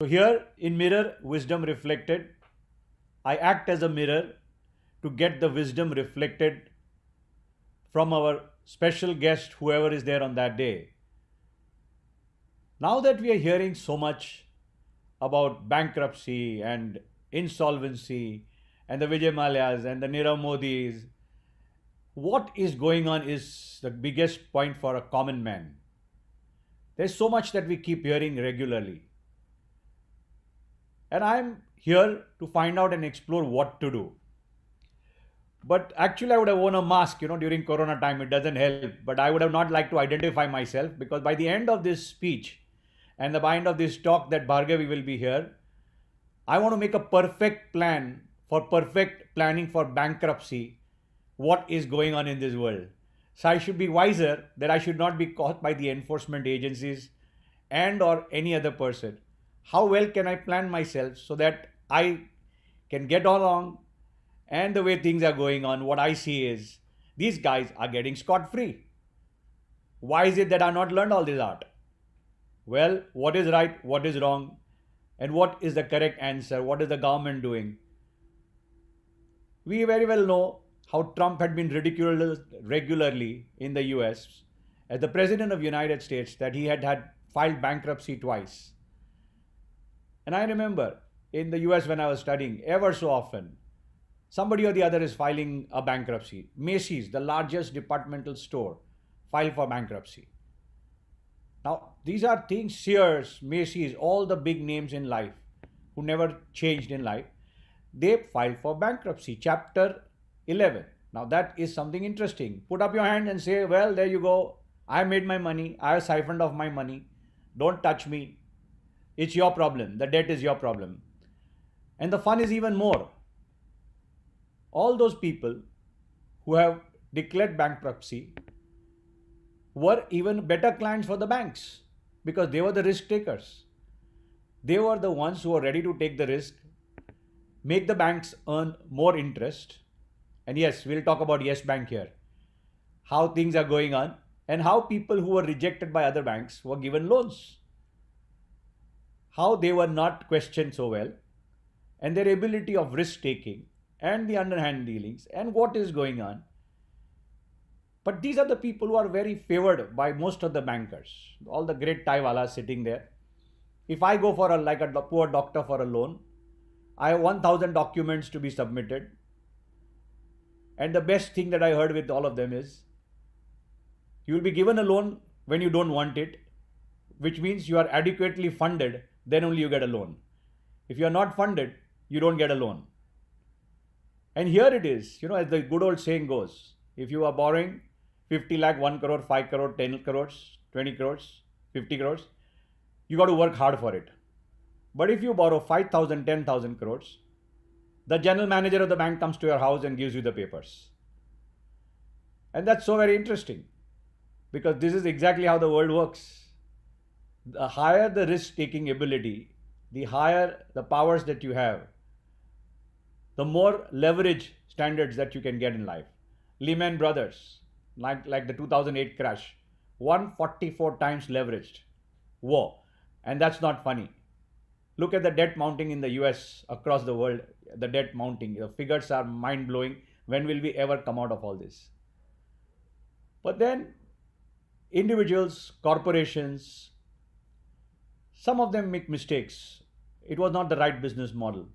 So here in Mirror, Wisdom Reflected, I act as a mirror to get the wisdom reflected from our special guest, whoever is there on that day. Now that we are hearing so much about bankruptcy and insolvency and the Vijay Mallya's and the Nirav Modi's, what is going on is the biggest point for a common man. There's so much that we keep hearing regularly. And I'm here to find out and explore what to do. But actually, I would have worn a mask, you know, during Corona time. It doesn't help. But I would have not liked to identify myself because by the end of this speech and the end of this talk that Bhargavi will be here, I want to make a perfect plan for perfect planning for bankruptcy. What is going on in this world? So I should be wiser that I should not be caught by the enforcement agencies and or any other person. How well can I plan myself so that I can get along and the way things are going on, what I see is these guys are getting scot free. Why is it that I've not learned all this art? Well, what is right, what is wrong, and what is the correct answer? What is the government doing? We very well know how Trump had been ridiculed regularly in the US as the president of United States that he had had filed bankruptcy twice. And I remember in the US when I was studying, ever so often, somebody or the other is filing a bankruptcy. Macy's, the largest departmental store, filed for bankruptcy. Now, these are things Sears, Macy's, all the big names in life who never changed in life, they filed for bankruptcy. Chapter 11. Now, that is something interesting. Put up your hand and say, Well, there you go. I made my money. I have siphoned off my money. Don't touch me. It's your problem. The debt is your problem. And the fun is even more. All those people who have declared bankruptcy were even better clients for the banks because they were the risk takers. They were the ones who were ready to take the risk, make the banks earn more interest. And yes, we'll talk about Yes Bank here, how things are going on, and how people who were rejected by other banks were given loans. How they were not questioned so well, and their ability of risk taking and the underhand dealings and what is going on. But these are the people who are very favored by most of the bankers, all the great Taiwalas sitting there. If I go for a like a poor doctor for a loan, I have 1000 documents to be submitted. And the best thing that I heard with all of them is you will be given a loan when you don't want it, which means you are adequately funded, then only you get a loan. If you are not funded, you don't get a loan. And here it is, you know, as the good old saying goes, if you are borrowing 50 lakh, 1 crore, 5 crore, 10 crores, 20 crores, 50 crores, you got to work hard for it. But if you borrow 5,000, 10,000 crores, the general manager of the bank comes to your house and gives you the papers. And that's so very interesting because this is exactly how the world works. The higher the risk taking ability, the higher the powers that you have, the more leverage standards that you can get in life. Lehman Brothers, like, like the 2008 crash, 144 times leveraged. Whoa. And that's not funny. Look at the debt mounting in the US across the world, the debt mounting. The figures are mind blowing. When will we ever come out of all this? But then, individuals, corporations, some of them make mistakes. It was not the right business model.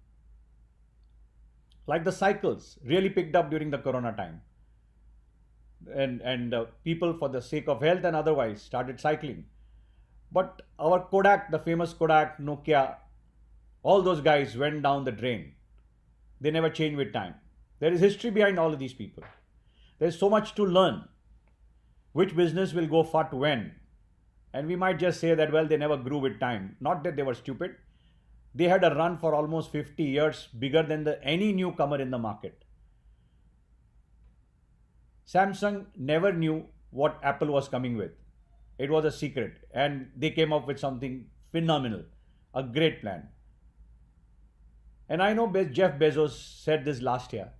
Like the cycles really picked up during the corona time. And, and uh, people, for the sake of health and otherwise, started cycling. But our Kodak, the famous Kodak, Nokia, all those guys went down the drain. They never changed with time. There is history behind all of these people. There's so much to learn. Which business will go fat when? And we might just say that, well, they never grew with time. Not that they were stupid. They had a run for almost 50 years, bigger than the, any newcomer in the market. Samsung never knew what Apple was coming with. It was a secret, and they came up with something phenomenal, a great plan. And I know Jeff Bezos said this last year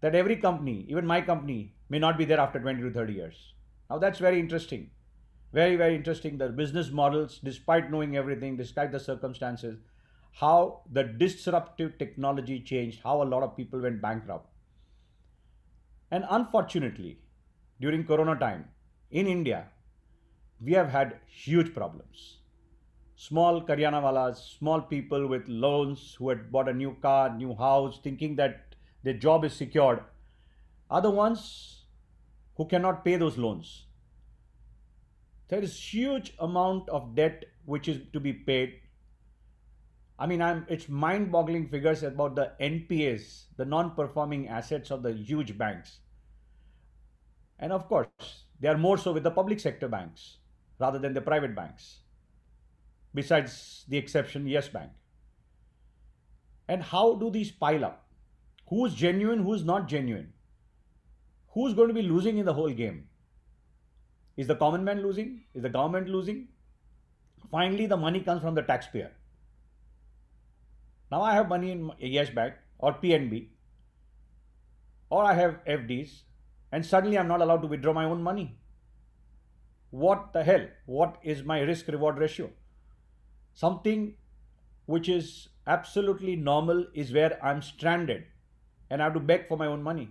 that every company, even my company, may not be there after 20 to 30 years. Now that's very interesting. Very, very interesting. The business models, despite knowing everything, despite the circumstances, how the disruptive technology changed, how a lot of people went bankrupt. And unfortunately, during Corona time in India, we have had huge problems. Small karyanawalas, small people with loans who had bought a new car, new house, thinking that their job is secured, are the ones who cannot pay those loans. There is huge amount of debt which is to be paid I mean, I'm, it's mind-boggling figures about the NPAs, the non-performing assets of the huge banks. And of course, they are more so with the public sector banks rather than the private banks. Besides the exception, Yes Bank. And how do these pile up? Who's genuine, who's not genuine? Who's going to be losing in the whole game? Is the common man losing? Is the government losing? Finally, the money comes from the taxpayer. Now I have money in Yes Bank or PNB or I have FDs and suddenly I'm not allowed to withdraw my own money. What the hell? What is my risk reward ratio? Something which is absolutely normal is where I'm stranded and I have to beg for my own money.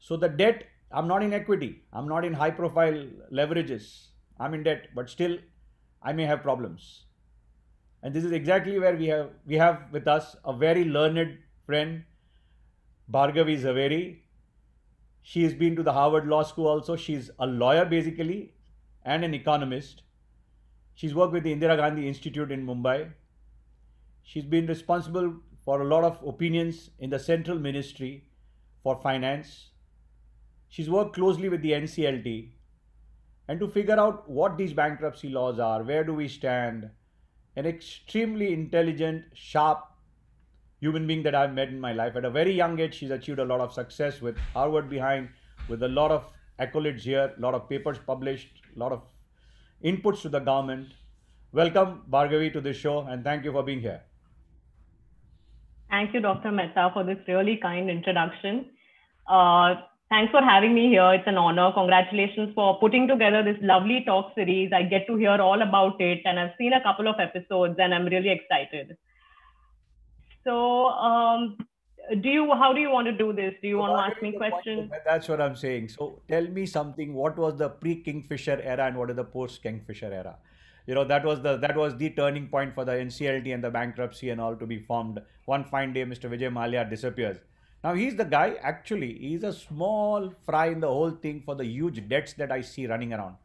So the debt, I'm not in equity, I'm not in high profile leverages, I'm in debt, but still I may have problems. And this is exactly where we have we have with us a very learned friend, Bhargavi Zaveri. She has been to the Harvard Law School also. She's a lawyer basically and an economist. She's worked with the Indira Gandhi Institute in Mumbai. She's been responsible for a lot of opinions in the central ministry for finance. She's worked closely with the NCLT and to figure out what these bankruptcy laws are, where do we stand, an extremely intelligent, sharp human being that I've met in my life. At a very young age, she's achieved a lot of success with Harvard behind, with a lot of accolades here, a lot of papers published, a lot of inputs to the government. Welcome, Bhargavi, to this show, and thank you for being here. Thank you, Dr. Mehta, for this really kind introduction. Uh, Thanks for having me here. It's an honor. Congratulations for putting together this lovely talk series. I get to hear all about it, and I've seen a couple of episodes, and I'm really excited. So, um, do you? How do you want to do this? Do you so want to ask me questions? That's what I'm saying. So, tell me something. What was the pre-Kingfisher era, and what is the post-Kingfisher era? You know, that was the that was the turning point for the NCLT and the bankruptcy and all to be formed. One fine day, Mr. Vijay Mallya disappears now he's the guy, actually, he's a small fry in the whole thing for the huge debts that I see running around.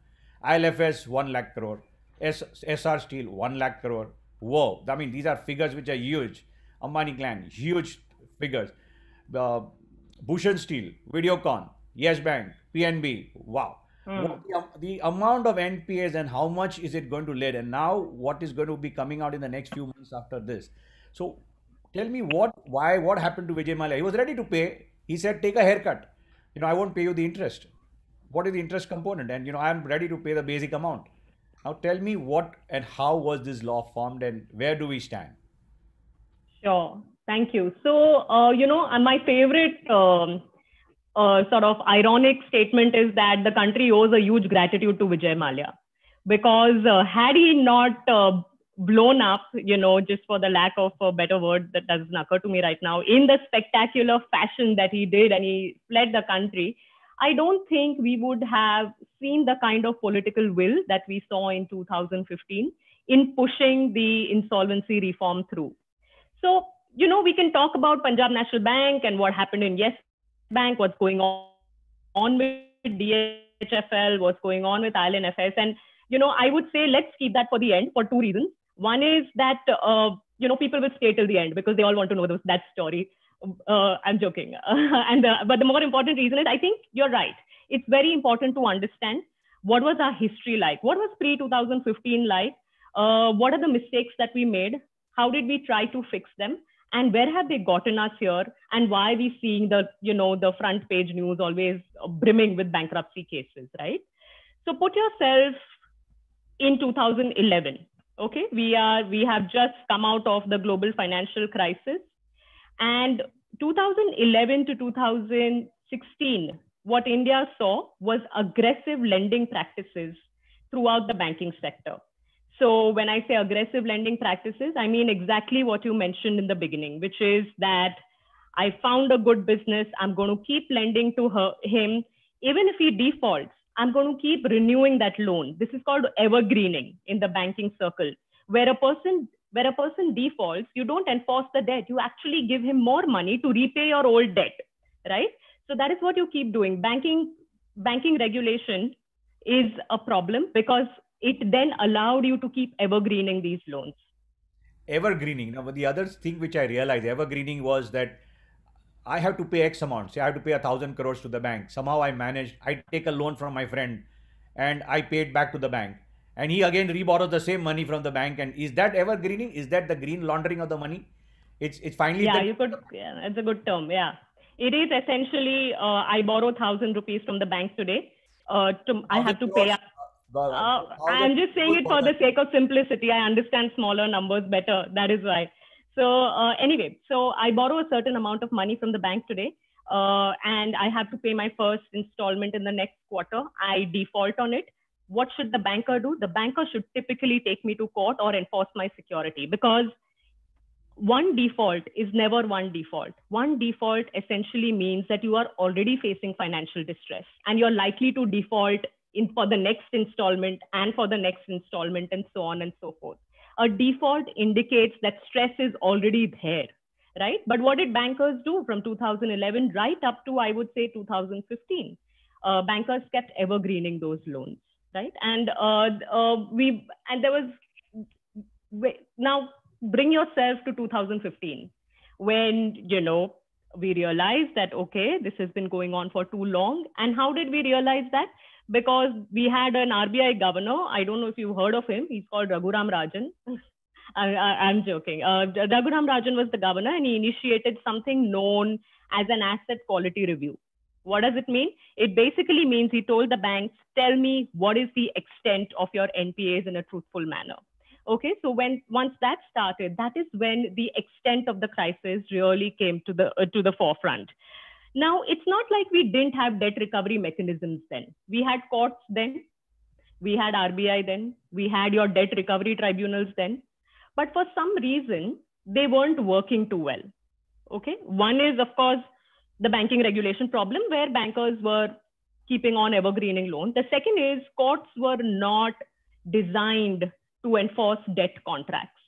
ILFS 1 lakh crore, S- Essar Steel 1 lakh crore. Whoa, I mean, these are figures which are huge. Ambani clan, huge figures. Uh, Bhushan Steel, Videocon, Yes Bank, PNB, wow. Mm. The, the, amount of NPAs and how much is it going to lead, and now what is going to be coming out in the next few months after this. So Tell me what, why, what happened to Vijay Mallya? He was ready to pay. He said, take a haircut. You know, I won't pay you the interest. What is the interest component? And, you know, I'm ready to pay the basic amount. Now tell me what and how was this law formed and where do we stand? Sure. Thank you. So, uh, you know, uh, my favorite um, uh, sort of ironic statement is that the country owes a huge gratitude to Vijay Mallya because uh, had he not uh, blown up, you know, just for the lack of a better word that doesn't occur to me right now, in the spectacular fashion that he did and he fled the country, I don't think we would have seen the kind of political will that we saw in 2015 in pushing the insolvency reform through. So, you know, we can talk about Punjab National Bank and what happened in Yes Bank, what's going on, with DHFL, what's going on with IL&FS. And, you know, I would say let's keep that for the end for two reasons. One is that uh, you know people will stay till the end because they all want to know those, that story. Uh, I'm joking, and uh, but the more important reason is I think you're right. It's very important to understand what was our history like. What was pre 2015 like? Uh, what are the mistakes that we made? How did we try to fix them? And where have they gotten us here? And why are we seeing the you know the front page news always brimming with bankruptcy cases, right? So put yourself in 2011 okay we are we have just come out of the global financial crisis and 2011 to 2016 what India saw was aggressive lending practices throughout the banking sector. So when I say aggressive lending practices, I mean exactly what you mentioned in the beginning, which is that I found a good business. I'm going to keep lending to her, him. Even if he defaults, I'm going to keep renewing that loan. This is called evergreening in the banking circle, where a person where a person defaults, you don't enforce the debt. You actually give him more money to repay your old debt, right? So that is what you keep doing. Banking banking regulation is a problem because it then allowed you to keep evergreening these loans. Evergreening. Now, the other thing which I realized, evergreening was that I have to pay X amount. Say I have to pay a thousand crores to the bank. Somehow I managed. I take a loan from my friend, and I pay it back to the bank, and he again reborrows the same money from the bank. And is that evergreening? Is that the green laundering of the money? It's it's finally. Yeah, the- you could. Yeah, it's a good term. Yeah, it is essentially. Uh, I borrow thousand rupees from the bank today. Uh, to, I have to pay. Uh, I'm just saying it for the sake of simplicity. I understand smaller numbers better. That is why. So uh, anyway, so I borrow a certain amount of money from the bank today, uh, and I have to pay my first installment in the next quarter. I default on it. What should the banker do? The banker should typically take me to court or enforce my security because one default is never one default. One default essentially means that you are already facing financial distress and you're likely to default in for the next installment and for the next installment and so on and so forth a default indicates that stress is already there, right? But what did bankers do from 2011 right up to, I would say, 2015? Uh, bankers kept evergreening those loans, right? And uh, uh, we and there was now bring yourself to 2015 when you know we realized that okay this has been going on for too long and how did we realize that because we had an RBI governor. I don't know if you've heard of him. He's called Raghuram Rajan. I, am joking. Uh, Raghuram Rajan was the governor and he initiated something known as an asset quality review. What does it mean? It basically means he told the banks, tell me what is the extent of your NPAs in a truthful manner. Okay, so when once that started, that is when the extent of the crisis really came to the uh, to the forefront. Now, it's not like we didn't have debt recovery mechanisms then. We had courts then, we had RBI then, we had your debt recovery tribunals then. But for some reason, they weren't working too well. Okay. One is, of course, the banking regulation problem where bankers were keeping on evergreening loans. The second is courts were not designed to enforce debt contracts.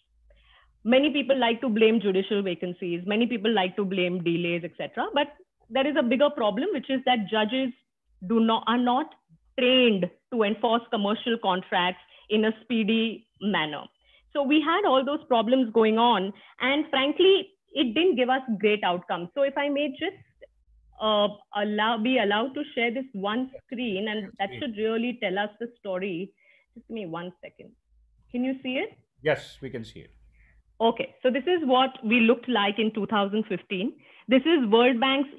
Many people like to blame judicial vacancies. Many people like to blame delays, etc. But there is a bigger problem, which is that judges do not are not trained to enforce commercial contracts in a speedy manner. So we had all those problems going on, and frankly, it didn't give us great outcomes. So if I may just uh, allow be allowed to share this one screen, and that should really tell us the story. Just give me one second. Can you see it? Yes, we can see it. Okay, so this is what we looked like in 2015. This is World Bank's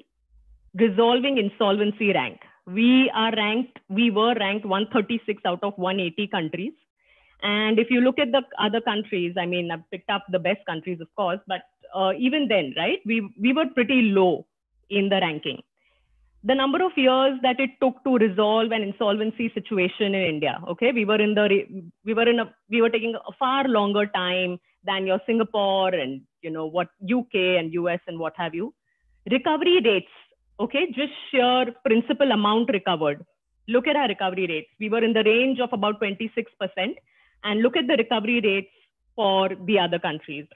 resolving insolvency rank. We are ranked, we were ranked 136 out of 180 countries. And if you look at the other countries, I mean, I've picked up the best countries, of course, but uh, even then, right, we, we were pretty low in the ranking. The number of years that it took to resolve an insolvency situation in India, okay, we were in the, we were in a, we were taking a far longer time than your Singapore and, you know, what UK and US and what have you. Recovery rates okay, just sheer principal amount recovered. Look at our recovery rates. We were in the range of about 26%, and look at the recovery rates for the other countries.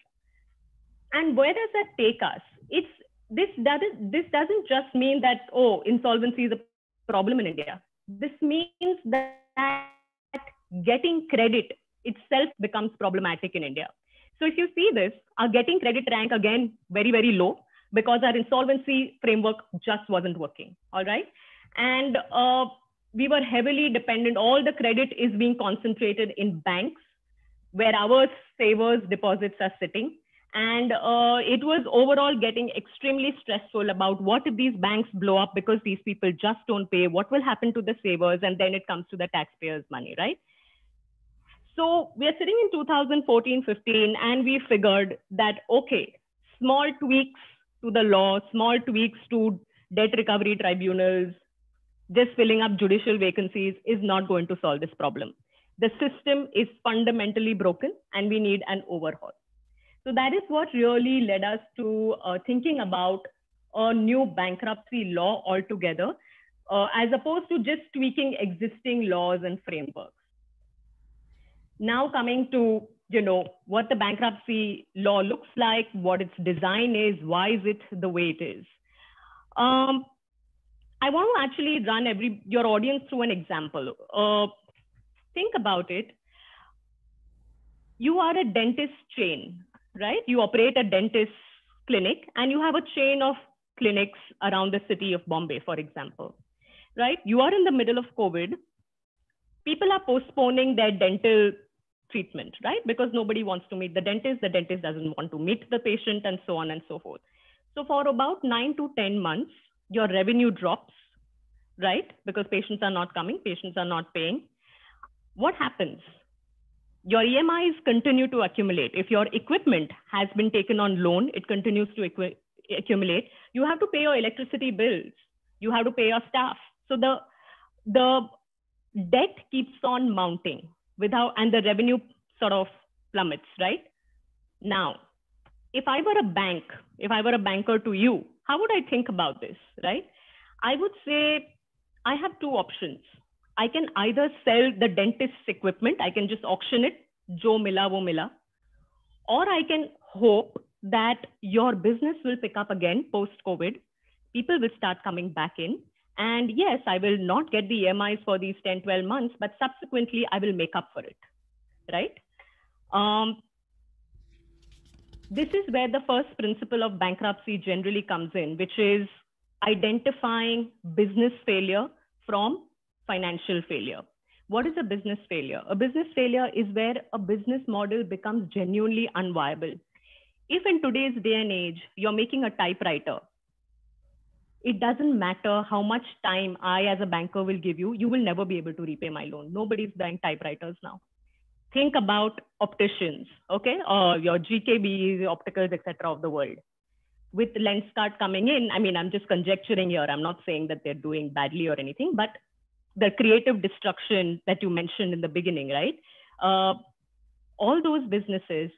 And where does that take us? It's this doesn't this doesn't just mean that oh insolvency is a problem in India. This means that getting credit itself becomes problematic in India. So if you see this, our getting credit rank again very very low because our insolvency framework just wasn't working. All right. And uh, we were heavily dependent, all the credit is being concentrated in banks where our savers deposits are sitting. And uh, it was overall getting extremely stressful about what if these banks blow up because these people just don't pay, what will happen to the savers? And then it comes to the taxpayers' money, right? So we are sitting in 2014 15, and we figured that, okay, small tweaks to the law, small tweaks to debt recovery tribunals, just filling up judicial vacancies is not going to solve this problem. The system is fundamentally broken and we need an overhaul. So that is what really led us to uh, thinking about a new bankruptcy law altogether, uh, as opposed to just tweaking existing laws and frameworks. Now coming to you know what the bankruptcy law looks like, what its design is, why is it the way it is. Um, I want to actually run every your audience through an example. Uh, think about it. You are a dentist chain, right? You operate a dentist clinic and you have a chain of clinics around the city of Bombay, for example, right? You are in the middle of COVID. People are postponing their dental treatment, right? Because nobody wants to meet the dentist, the dentist doesn't want to meet the patient, and so on and so forth. So, for about nine to 10 months, your revenue drops, right? Because patients are not coming, patients are not paying. What happens? Your EMIs continue to accumulate. If your equipment has been taken on loan, it continues to accumulate. You have to pay your electricity bills. You have to pay your staff. So the the debt keeps on mounting without and the revenue sort of plummets, right? Now, if I were a bank, if I were a banker to you, how would I think about this, right? I would say I have two options. I can either sell the dentist's equipment, I can just auction it, jo mila wo mila, or I can hope that your business will pick up again post COVID. People will start coming back in. And yes, I will not get the EMIs for these 10, 12 months, but subsequently I will make up for it. Right? Um, this is where the first principle of bankruptcy generally comes in, which is identifying business failure from financial failure. What is a business failure? A business failure is where a business model becomes genuinely unviable. If in today's day and age, you're making a typewriter, it doesn't matter how much time I, as a banker, will give you, you will never be able to repay my loan. Nobody's buying typewriters now think about opticians, okay, or your GKBs, opticals, etc. of the world. With Lenskart coming in, I mean, I'm just conjecturing here. I'm not saying that they're doing badly or anything, but the creative destruction that you mentioned in the beginning, right? Uh, all those businesses,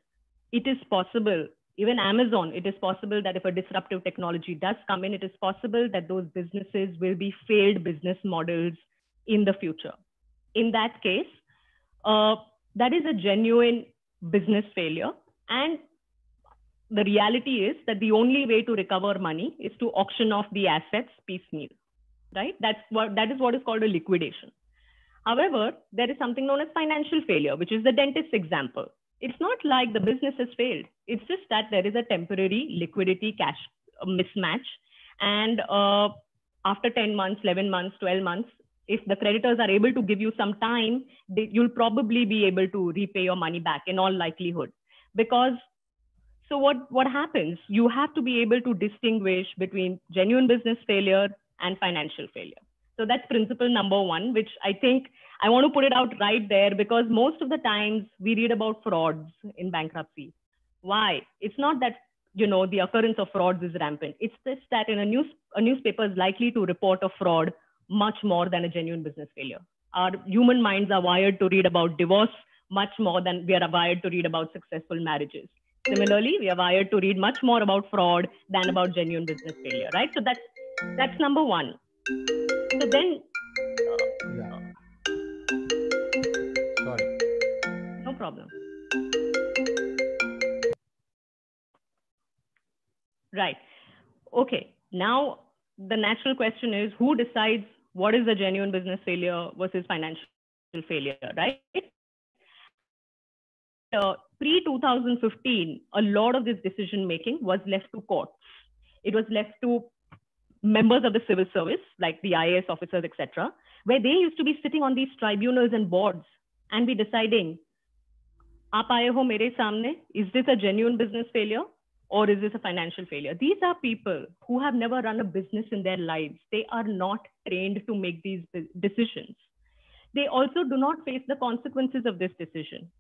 it is possible, even Amazon, it is possible that if a disruptive technology does come in, it is possible that those businesses will be failed business models in the future. In that case, uh, that is a genuine business failure. And the reality is that the only way to recover money is to auction off the assets piecemeal, right? That's what that is what is called a liquidation. However, there is something known as financial failure, which is the dentist example. It's not like the business has failed. It's just that there is a temporary liquidity cash mismatch. And uh, after 10 months, 11 months, 12 months, if the creditors are able to give you some time, they, you'll probably be able to repay your money back in all likelihood. Because so what, what happens? You have to be able to distinguish between genuine business failure and financial failure. So that's principle number one, which I think I want to put it out right there because most of the times we read about frauds in bankruptcy. Why? It's not that you know the occurrence of frauds is rampant. It's just that in a news a newspaper is likely to report a fraud much more than a genuine business failure. Our human minds are wired to read about divorce much more than we are wired to read about successful marriages. Similarly, we are wired to read much more about fraud than about genuine business failure, right? So that's that's number one. So then, yeah. Sorry. No problem. Right. Okay. Now the natural question is who decides what is a genuine business failure versus financial failure, right? Uh, Pre 2015, a lot of this decision making was left to courts. It was left to members of the civil service, like the IAS officers, etc., where they used to be sitting on these tribunals and boards and be deciding, Aap aaye ho mere samne, is this a genuine business failure or is this a financial failure? These are people who have never run a business in their lives. They are not trained to make these decisions. They also do not face the consequences of this decision,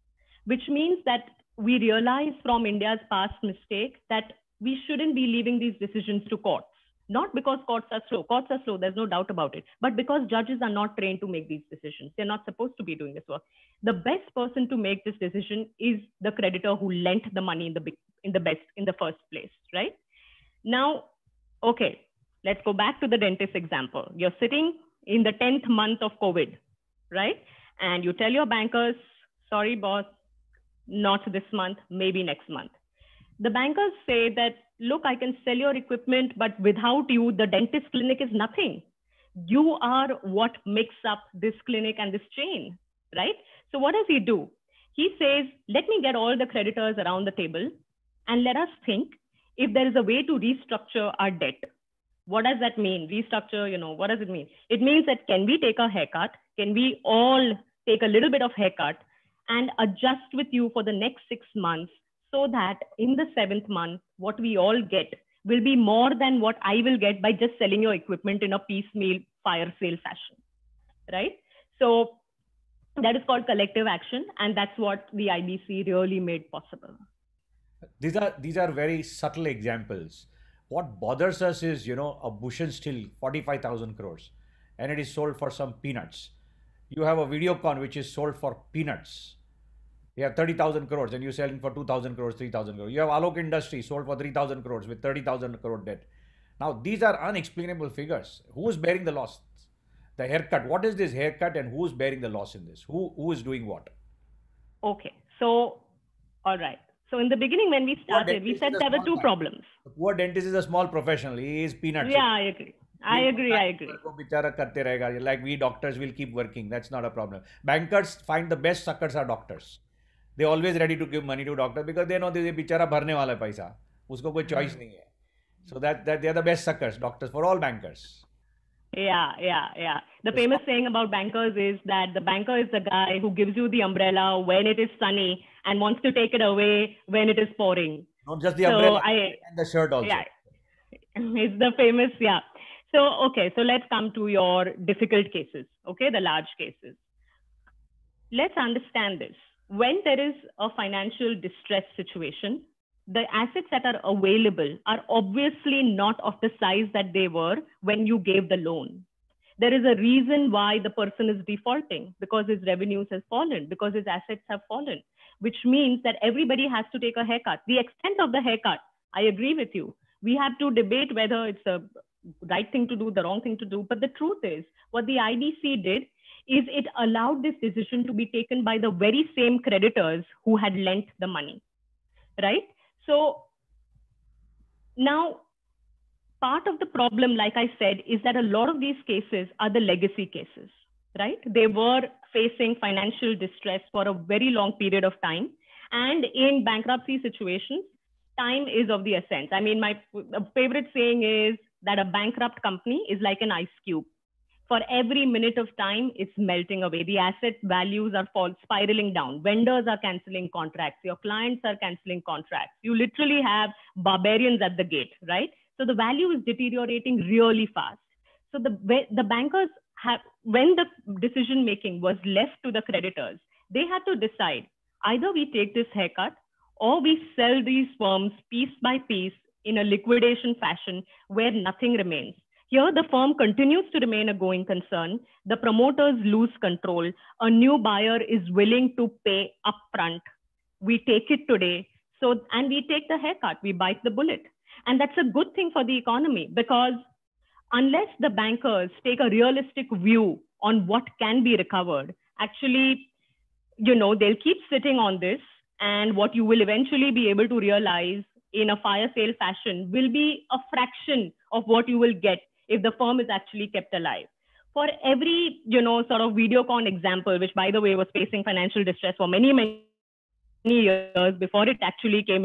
which means that we realize from India's past mistake that we shouldn't be leaving these decisions to court not because courts are slow. Courts are slow, there's no doubt about it. But because judges are not trained to make these decisions. They're not supposed to be doing this work. The best person to make this decision is the creditor who lent the money in the in the best in the first place, right? Now, okay, let's go back to the dentist example. You're sitting in the 10th month of COVID, right? And you tell your bankers, sorry, boss, not this month, maybe next month. The bankers say that, look, I can sell your equipment, but without you, the dentist clinic is nothing. You are what makes up this clinic and this chain, right? So what does he do? He says, let me get all the creditors around the table and let us think if there is a way to restructure our debt. What does that mean? Restructure, you know, what does it mean? It means that can we take a haircut? Can we all take a little bit of haircut and adjust with you for the next six months so that in the seventh month, what we all get will be more than what I will get by just selling your equipment in a piecemeal fire sale fashion, right? So that is called collective action, and that's what the IBC really made possible. These are these are very subtle examples. What bothers us is, you know, a Bhushan Steel, forty-five thousand crores, and it is sold for some peanuts you have a Videocon which is sold for peanuts. You have 30,000 crores and you're selling for 2,000 crores, 3,000 crores. You have Alok Industry sold for 3,000 crores with 30,000 crore debt. Now, these are unexplainable figures. Who is bearing the loss? The haircut. What is this haircut and who is bearing the loss in this? Who, who is doing what? Okay. So, all right. So, in the beginning, when we started, we said there were two problems. The poor dentist is a small professional. He is peanuts. Yeah, I agree. I agree. I agree. Like we doctors will keep working. That's not a problem. Bankers find the best suckers are doctors. They always ready to give money to doctor because they know they बेचारा भरने वाला पैसा उसको कोई choice नहीं है. So that that they are the best suckers, doctors for all bankers. Yeah, yeah, yeah. The famous saying about bankers is that the banker is the guy who gives you the umbrella when it is sunny and wants to take it away when it is pouring. Not just the so umbrella, I, and the shirt also. Yeah, it's the famous, yeah. So, okay, so let's come to your difficult cases, okay, the large cases. Let's understand this. When there is a financial distress situation, the assets that are available are obviously not of the size that they were when you gave the loan. There is a reason why the person is defaulting because his revenues have fallen, because his assets have fallen, which means that everybody has to take a haircut. The extent of the haircut, I agree with you. We have to debate whether it's a right thing to do, the wrong thing to do. But the truth is, what the IBC did is it allowed this decision to be taken by the very same creditors who had lent the money, right? So now, part of the problem, like I said, is that a lot of these cases are the legacy cases, right? They were facing financial distress for a very long period of time. And in bankruptcy situations, time is of the essence. I mean, my favorite saying is that a bankrupt company is like an ice cube. For every minute of time, it's melting away. The asset values are fall, spiraling down. Vendors are canceling contracts. Your clients are canceling contracts. You literally have barbarians at the gate, right? So the value is deteriorating really fast. So the, the bankers have, when the decision making was left to the creditors, they had to decide either we take this haircut or we sell these firms piece by piece in a liquidation fashion where nothing remains. Here, the firm continues to remain a going concern. The promoters lose control. A new buyer is willing to pay upfront. We take it today. So, and we take the haircut, we bite the bullet. And that's a good thing for the economy because unless the bankers take a realistic view on what can be recovered, actually, you know, they'll keep sitting on this. And what you will eventually be able to realize in a fire sale fashion will be a fraction of what you will get if the firm is actually kept alive. For every, you know, sort of Videocon example, which by the way was facing financial distress for many, many years before it actually came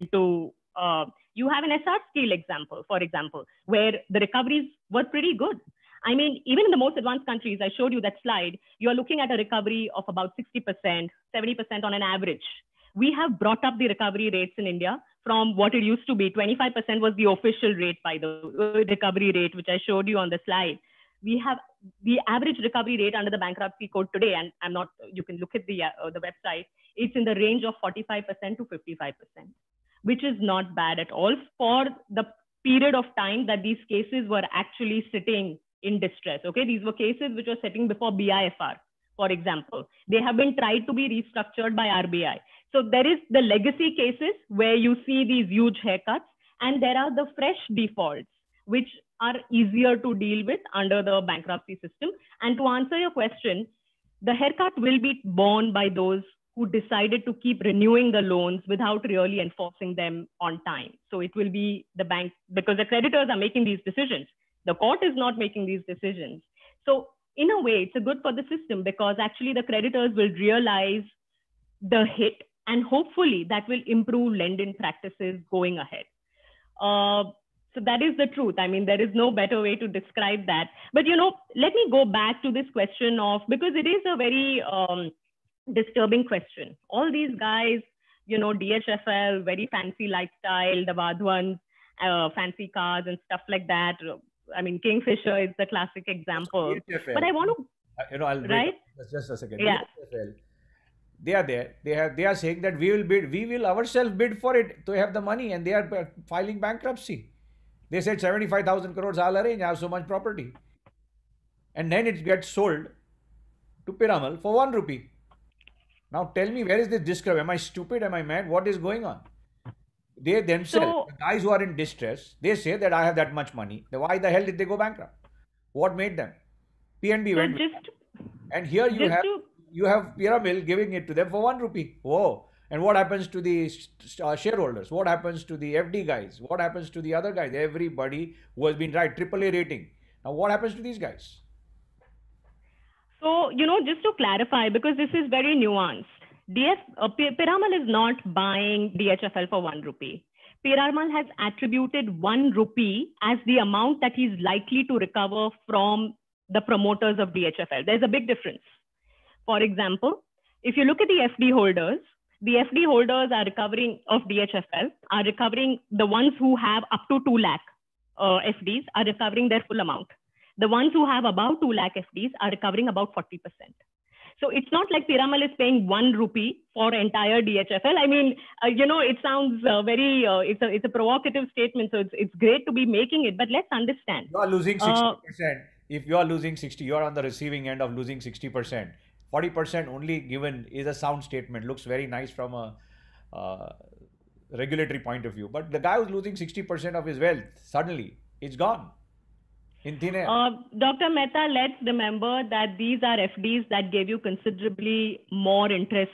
into, uh, you have an Essar Steel example, for example, where the recoveries were pretty good. I mean, even in the most advanced countries, I showed you that slide, you're looking at a recovery of about 60%, 70% on an average. We have brought up the recovery rates in India from what it used to be. 25% was the official rate by the recovery rate, which I showed you on the slide. We have the average recovery rate under the bankruptcy code today, and I'm not, you can look at the, uh, the website, it's in the range of 45% to 55%, which is not bad at all for the period of time that these cases were actually sitting in distress. Okay, these were cases which were sitting before BIFR, for example. They have been tried to be restructured by RBI. So there is the legacy cases where you see these huge haircuts, and there are the fresh defaults, which are easier to deal with under the bankruptcy system. And to answer your question, the haircut will be borne by those who decided to keep renewing the loans without really enforcing them on time. So it will be the bank because the creditors are making these decisions. The court is not making these decisions. So in a way, it's a good for the system because actually the creditors will realize the hit and hopefully that will improve lending practices going ahead. Uh, so that is the truth. I mean, there is no better way to describe that. But you know, let me go back to this question of because it is a very um, disturbing question. All these guys, you know, DHFL, very fancy lifestyle, the Wadhawans, uh, fancy cars and stuff like that. I mean, Kingfisher is the classic example. DHFL. But I want to, uh, you know, I'll right? Just a second. Yeah. DHFL, they are there. They have. They are saying that we will bid. We will ourselves bid for it to have the money, and they are uh, filing bankruptcy. They said seventy-five thousand crores. I'll arrange. I have so much property, and then it gets sold to Piramal for one rupee. Now tell me, where is this discrepancy? Am I stupid? Am I mad? What is going on? They themselves, so, the guys who are in distress, they say that I have that much money. Why the hell did they go bankrupt? What made them? PNB so went. Just, and here you have to, you have Piramal giving it to them for one rupee. Whoa! And what happens to the uh, shareholders? What happens to the FD guys? What happens to the other guys? Everybody who has been right AAA rating. Now what happens to these guys? So, you know, just to clarify, because this is very nuanced, DF, uh, Piramal is not buying DHFL for one rupee. Piramal has attributed one rupee as the amount that he's likely to recover from the promoters of DHFL. There's a big difference. For example, if you look at the FD holders, the FD holders are recovering of DHFL are recovering the ones who have up to 2 lakh uh, FDs are recovering their full amount. The ones who have about 2 lakh FDs are recovering about 40%. So it's not like Piramal is paying one rupee for entire DHFL. I mean, uh, you know, it sounds uh, very, uh, it's, a, it's a provocative statement. So it's, it's great to be making it, but let's understand. You are losing 60%. Uh, if you are losing 60, you are on the receiving end of losing 60%. 40% only given is a sound statement. Looks very nice from a uh, regulatory point of view. But the guy who's losing 60% of his wealth, suddenly, it's gone. In thin air. Uh, Dr. Mehta, let's remember that these are FDs that gave you considerably more interest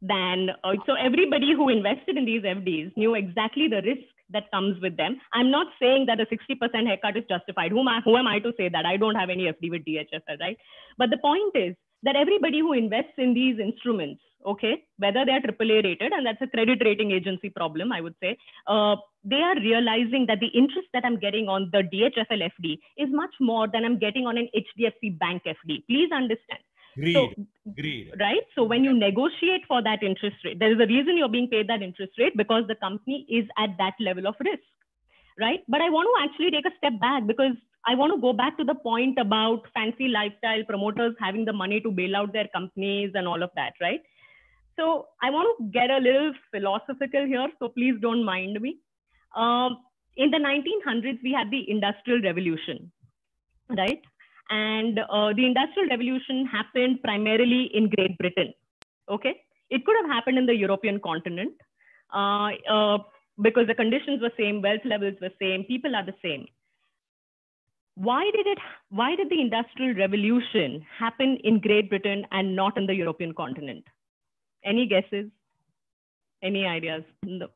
than. Uh, so everybody who invested in these FDs knew exactly the risk that comes with them. I'm not saying that a 60% haircut is justified. Who am I, who am I to say that? I don't have any FD with DHFL, right? But the point is that everybody who invests in these instruments okay, whether they are AAA rated, and that's a credit rating agency problem, I would say, uh, they are realizing that the interest that I'm getting on the DHFL FD is much more than I'm getting on an HDFC Bank FD. Please understand. Greed. So, Greed. Right. So when you negotiate for that interest rate, there is a reason you're being paid that interest rate because the company is at that level of risk. Right. But I want to actually take a step back because I want to go back to the point about fancy lifestyle promoters having the money to bail out their companies and all of that, right? So I want to get a little philosophical here, so please don't mind me. Um, in the 1900s, we had the Industrial Revolution, right? And uh, the Industrial Revolution happened primarily in Great Britain, okay? It could have happened in the European continent uh, uh, because the conditions were same, wealth levels were same, people are the same. Why did it? Why did the Industrial Revolution happen in Great Britain and not in the European continent? Any guesses? Any ideas? No.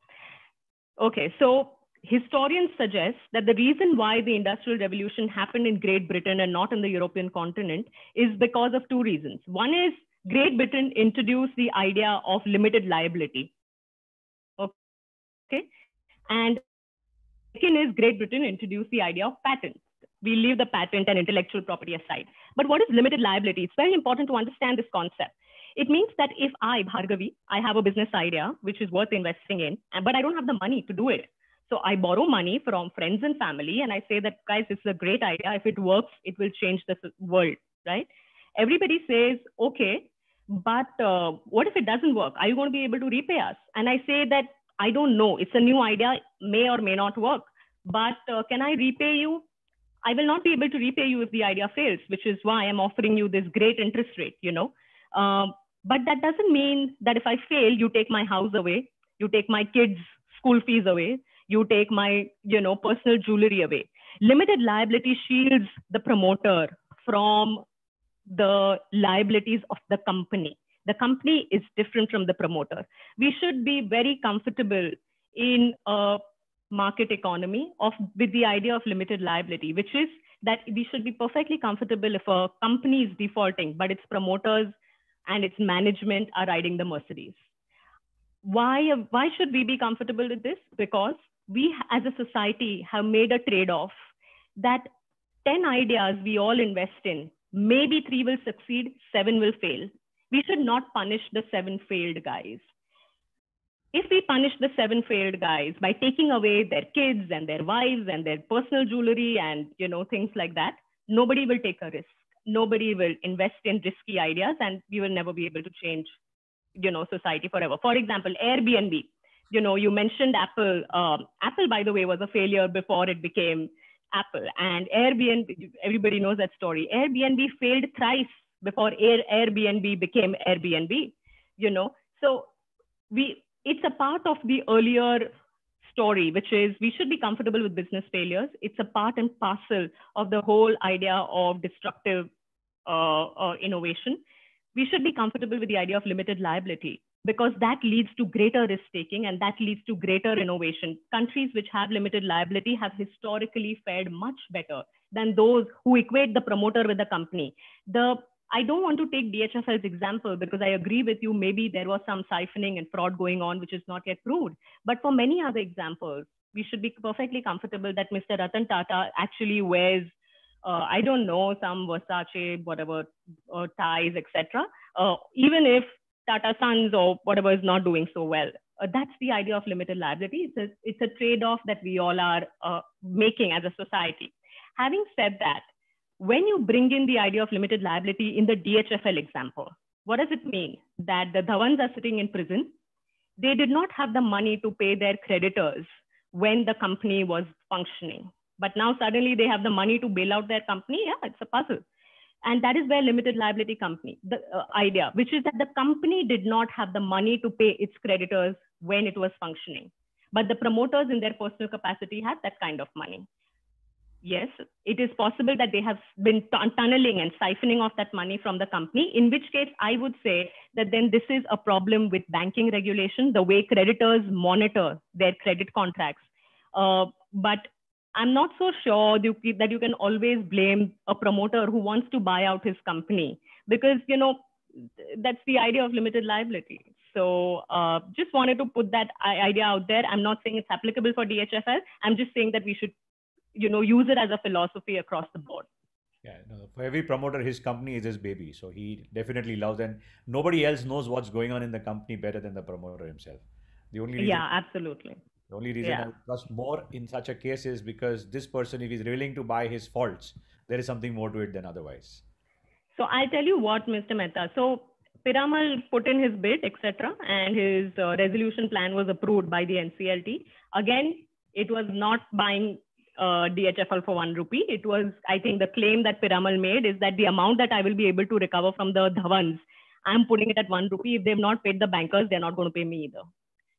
Okay, so historians suggest that the reason why the Industrial Revolution happened in Great Britain and not in the European continent is because of two reasons. One is Great Britain introduced the idea of limited liability. Okay, and second is Great Britain introduced the idea of patents. We leave the patent and intellectual property aside. But what is limited liability? It's very important to understand this concept. It means that if I, Bhargavi, I have a business idea which is worth investing in, but I don't have the money to do it. So I borrow money from friends and family and I say that, guys, this is a great idea. If it works, it will change the world, right? Everybody says, okay, but uh, what if it doesn't work? Are you going to be able to repay us? And I say that I don't know. It's a new idea, may or may not work. but uh, can I repay you? I will not be able to repay you if the idea fails, which is why I'm offering you this great interest rate, you know. Um, but that doesn't mean that if I fail, you take my house away, you take my kids' school fees away, you take my, you know, personal jewelry away. Limited liability shields the promoter from the liabilities of the company. The company is different from the promoter. We should be very comfortable in a market economy of with the idea of limited liability, which is that we should be perfectly comfortable if a company is defaulting, but its promoters and its management are riding the Mercedes. Why, why should we be comfortable with this? Because we as a society have made a trade-off that 10 ideas we all invest in, maybe three will succeed, seven will fail. We should not punish the seven failed guys if we punish the seven failed guys by taking away their kids and their wives and their personal jewelry and you know things like that nobody will take a risk. Nobody will invest in risky ideas and we will never be able to change you know society forever. For example airbnb. You know you mentioned apple. Um, apple by the way was a failure before it became apple. And airbnb everybody knows that story. Airbnb failed thrice before Air, airbnb became airbnb you know. So we it's a part of the earlier story, which is we should be comfortable with business failures. It's a part and parcel of the whole idea of destructive uh, uh, innovation. We should be comfortable with the idea of limited liability because that leads to greater risk taking and that leads to greater innovation. Countries which have limited liability have historically fared much better than those who equate the promoter with the company. The I don't want to take DHFL's example because I agree with you. Maybe there was some siphoning and fraud going on, which is not yet proved. But for many other examples, we should be perfectly comfortable that Mr. Ratan Tata actually wears, uh, I don't know, some Versace, whatever, uh, ties, etc. Uh, even if Tata Sons or whatever is not doing so well. Uh, that's the idea of limited liability. It's a, it's a trade-off that we all are uh, making as a society. Having said that, when you bring in the idea of limited liability in the DHFL example, what does it mean? That the Dhawans are sitting in prison. They did not have the money to pay their creditors when the company was functioning. But now suddenly they have the money to bail out their company. Yeah, it's a puzzle. And that is where limited liability company, the uh, idea, which is that the company did not have the money to pay its creditors when it was functioning. But the promoters in their personal capacity had that kind of money yes, it is possible that they have been tunneling and siphoning off that money from the company, in which case I would say that then this is a problem with banking regulation, the way creditors monitor their credit contracts. Uh, but I'm not so sure that you can always blame a promoter who wants to buy out his company because, you know, that's the idea of limited liability. So uh, just wanted to put that idea out there. I'm not saying it's applicable for DHFL. I'm just saying that we should you know use it as a philosophy across the board yeah no, for every promoter his company is his baby so he definitely loves and nobody else knows what's going on in the company better than the promoter himself the only reason, yeah absolutely the only reason yeah. i trust more in such a case is because this person if he's willing to buy his faults there is something more to it than otherwise so I'll tell you what mr mehta so Piramal put in his bid, etc., and his uh, resolution plan was approved by the NCLT. Again, it was not buying uh, DHFL for one rupee. It was, I think, the claim that Piramal made is that the amount that I will be able to recover from the Dhawans, I'm putting it at one rupee. If they've not paid the bankers, they're not going to pay me either.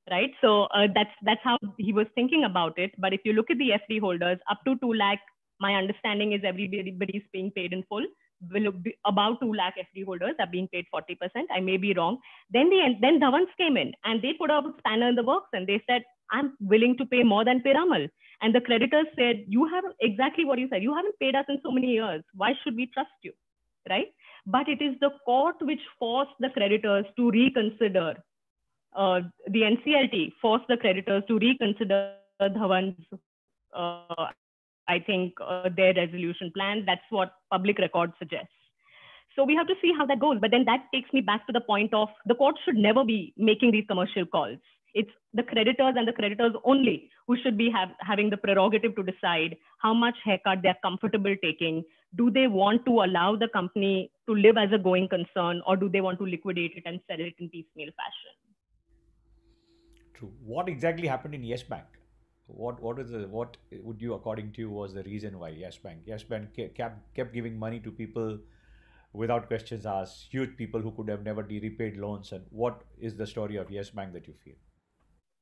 Right. So uh, that's that's how he was thinking about it. But if you look at the FD holders, up to two lakh, my understanding is everybody's being paid in full. Will be about two lakh FD holders are being paid 40%. I may be wrong. Then the then Dhawans came in and they put up a spanner in the works and they said, I'm willing to pay more than Piramal. And the creditors said, You have exactly what you said. You haven't paid us in so many years. Why should we trust you? Right? But it is the court which forced the creditors to reconsider. Uh, the NCLT forced the creditors to reconsider Dhawan's, uh, I think, uh, their resolution plan. That's what public record suggests. So we have to see how that goes. But then that takes me back to the point of the court should never be making these commercial calls it's the creditors and the creditors only who should be have, having the prerogative to decide how much haircut they're comfortable taking. Do they want to allow the company to live as a going concern or do they want to liquidate it and sell it in piecemeal fashion? True. What exactly happened in Yes Bank? what what is the what would you according to you was the reason why Yes Bank Yes Bank kept kept giving money to people without questions asked, huge people who could have never repaid loans, and what is the story of Yes Bank that you feel?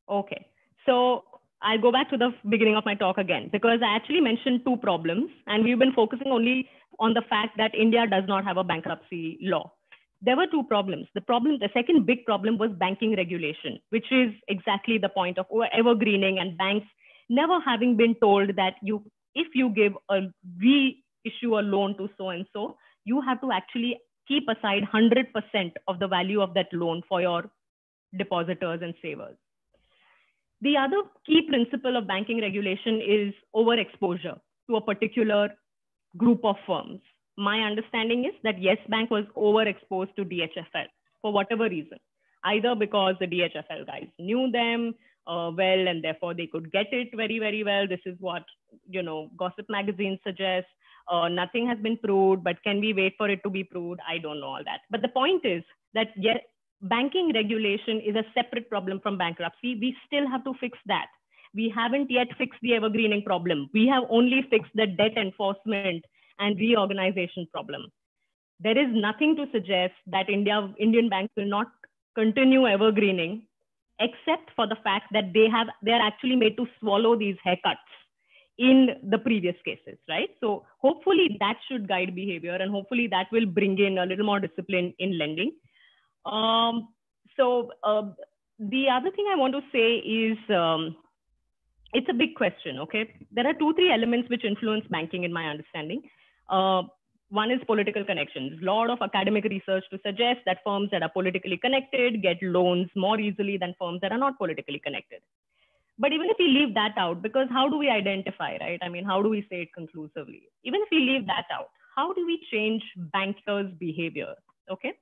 Okay, so I'll go back to the beginning of my talk again because I actually mentioned two problems, and we've been focusing only on the fact that India does not have a bankruptcy law. There were two problems. The problem, the second big problem was banking regulation, which is exactly the point of evergreening and banks never having been told that you, if you give a reissue a loan to so and so, you have to actually keep aside 100% of the value of that loan for your depositors and savers. The other key principle of banking regulation is overexposure to a particular group of firms. My understanding is that Yes Bank was overexposed to DHFL for whatever reason, either because the DHFL guys knew them uh, well and therefore they could get it very, very well. This is what, you know, Gossip magazines suggest. uh, nothing has been proved, but can we wait for it to be proved? I don't know all that. But the point is that yes, banking regulation is a separate problem from bankruptcy. We still have to fix that. We haven't yet fixed the evergreening problem. We have only fixed the debt enforcement and reorganization problem. There is nothing to suggest that India, Indian banks will not continue evergreening, except for the fact that they have they are actually made to swallow these haircuts in the previous cases, right? So hopefully that should guide behavior and hopefully that will bring in a little more discipline in lending. Um, so uh, the other thing I want to say is um, it's a big question, okay? There are two, three elements which influence banking in my understanding. Uh, one is political connections. A lot of academic research to suggest that firms that are politically connected get loans more easily than firms that are not politically connected. But even if we leave that out, because how do we identify, right? I mean, how do we say it conclusively? Even if we leave that out, how do we change bankers' behavior? Okay.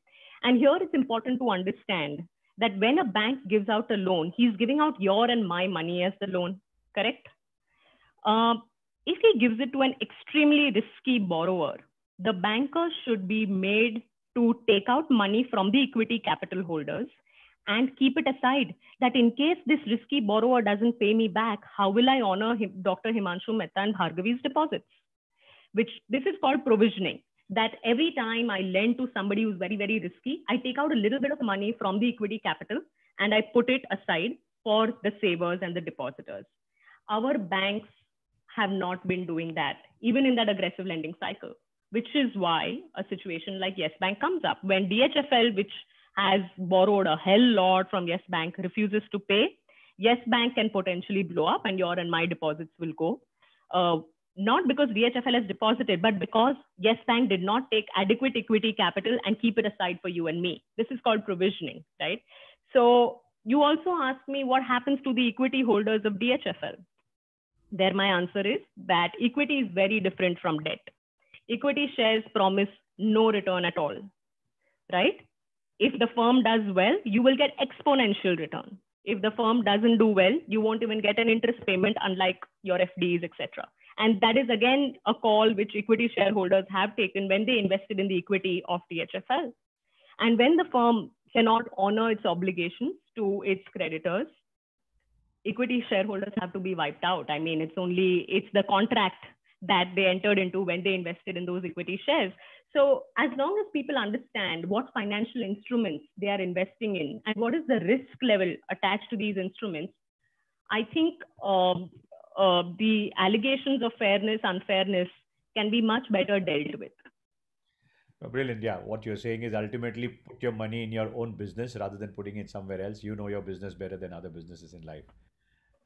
And here it's important to understand that when a bank gives out a loan, he's giving out your and my money as the loan, correct? Uh, if he gives it to an extremely risky borrower, the banker should be made to take out money from the equity capital holders and keep it aside that in case this risky borrower doesn't pay me back, how will I honor him, Dr. Himanshu Mehta and Bhargavi's deposits? Which this is called provisioning. That every time I lend to somebody who's very, very risky, I take out a little bit of money from the equity capital and I put it aside for the savers and the depositors. Our banks have not been doing that, even in that aggressive lending cycle, which is why a situation like Yes Bank comes up. When DHFL, which has borrowed a hell lot from Yes Bank, refuses to pay, Yes Bank can potentially blow up and your and my deposits will go. Uh, not because DHFL has deposited, but because Yes Bank did not take adequate equity capital and keep it aside for you and me. This is called provisioning, right? So you also asked me what happens to the equity holders of DHFL. There, my answer is that equity is very different from debt. Equity shares promise no return at all, right? If the firm does well, you will get exponential return. If the firm doesn't do well, you won't even get an interest payment, unlike your FDs, etc. And that is again a call which equity shareholders have taken when they invested in the equity of DHFL. And when the firm cannot honor its obligations to its creditors, equity shareholders have to be wiped out. I mean, it's only it's the contract that they entered into when they invested in those equity shares. So, as long as people understand what financial instruments they are investing in and what is the risk level attached to these instruments, I think um, uh, the allegations of fairness, unfairness can be much better dealt with. Brilliant. Yeah. What you're saying is ultimately put your money in your own business rather than putting it somewhere else. You know your business better than other businesses in life.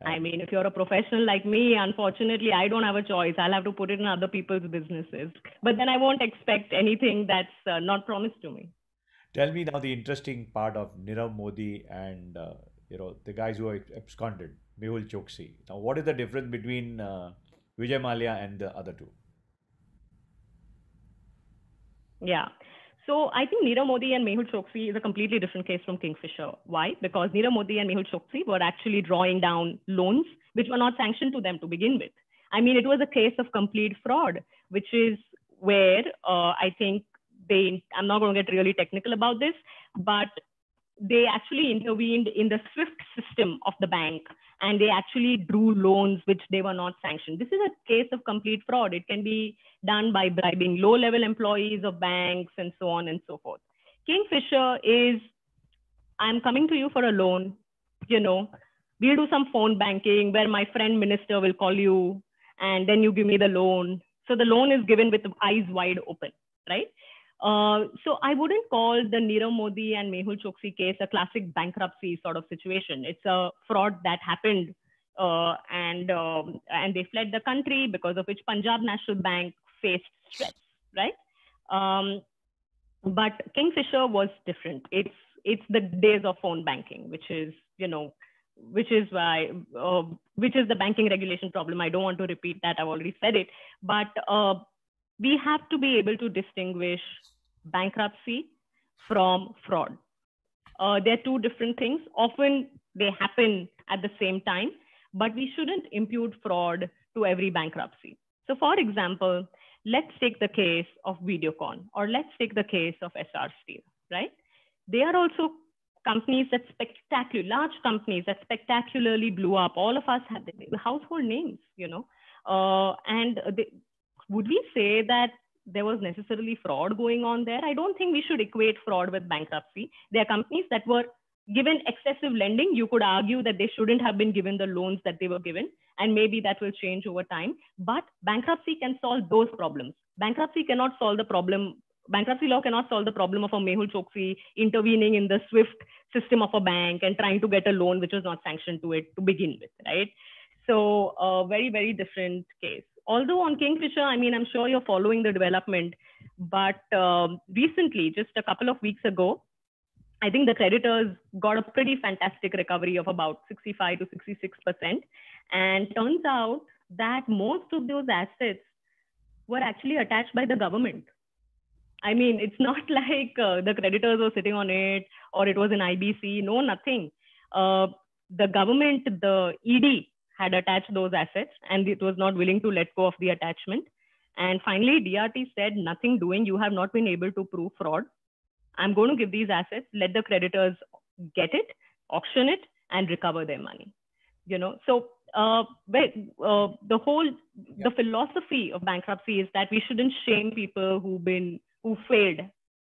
I mean, if you're a professional like me, unfortunately, I don't have a choice. I'll have to put it in other people's businesses. But then I won't expect anything that's uh, not promised to me. Tell me now the interesting part of Nirav Modi and uh, you know the guys who are absconded, Mehul Choksi. Now, what is the difference between uh, Vijay Mallya and the other two? Yeah. So I think Nirav Modi and Mehul Choksi is a completely different case from Kingfisher. Why? Because Nirav Modi and Mehul Choksi were actually drawing down loans which were not sanctioned to them to begin with. I mean, it was a case of complete fraud, which is where uh, I think they, I'm not going to get really technical about this, but they actually intervened in the SWIFT system of the bank and they actually drew loans which they were not sanctioned. This is a case of complete fraud. It can be done by bribing low level employees of banks and so on and so forth. Kingfisher is I'm coming to you for a loan, you know, we'll do some phone banking where my friend minister will call you and then you give me the loan. So the loan is given with eyes wide open, right? Uh, so I wouldn't call the Nirav Modi and Mehul Choksi case a classic bankruptcy sort of situation. It's a fraud that happened, uh, and um, and they fled the country because of which Punjab National Bank faced stress, right? Um, but Kingfisher was different. It's it's the days of phone banking, which is you know which is why uh, which is the banking regulation problem i don't want to repeat that i've already said it but uh, we have to be able to distinguish bankruptcy from fraud. Uh, they're two different things. Often they happen at the same time, but we shouldn't impute fraud to every bankruptcy. So, for example, let's take the case of Videocon or let's take the case of Essar Steel, right? They are also companies that spectacular, large companies that spectacularly blew up. All of us have household names, you know, uh, and they, would we say that there was necessarily fraud going on there? I don't think we should equate fraud with bankruptcy. There are companies that were given excessive lending. You could argue that they shouldn't have been given the loans that they were given, and maybe that will change over time. But bankruptcy can solve those problems. Bankruptcy cannot solve the problem. Bankruptcy law cannot solve the problem of a Mehul Choksi intervening in the SWIFT system of a bank and trying to get a loan which was not sanctioned to it to begin with, right? So, a uh, very, very different case although on Kingfisher, I mean, I'm sure you're following the development, but um, recently, just a couple of weeks ago, I think the creditors got a pretty fantastic recovery of about 65 to 66%. And turns out that most of those assets were actually attached by the government. I mean, it's not like uh, the creditors were sitting on it or it was an IBC. No, nothing. Uh, the government, the ED, had attached those assets and it was not willing to let go of the attachment. And finally, DRT said, nothing doing, you have not been able to prove fraud. I'm going to give these assets, let the creditors get it, auction it, and recover their money. You know, so uh, uh, the whole the philosophy of bankruptcy is that we shouldn't shame people who've been who failed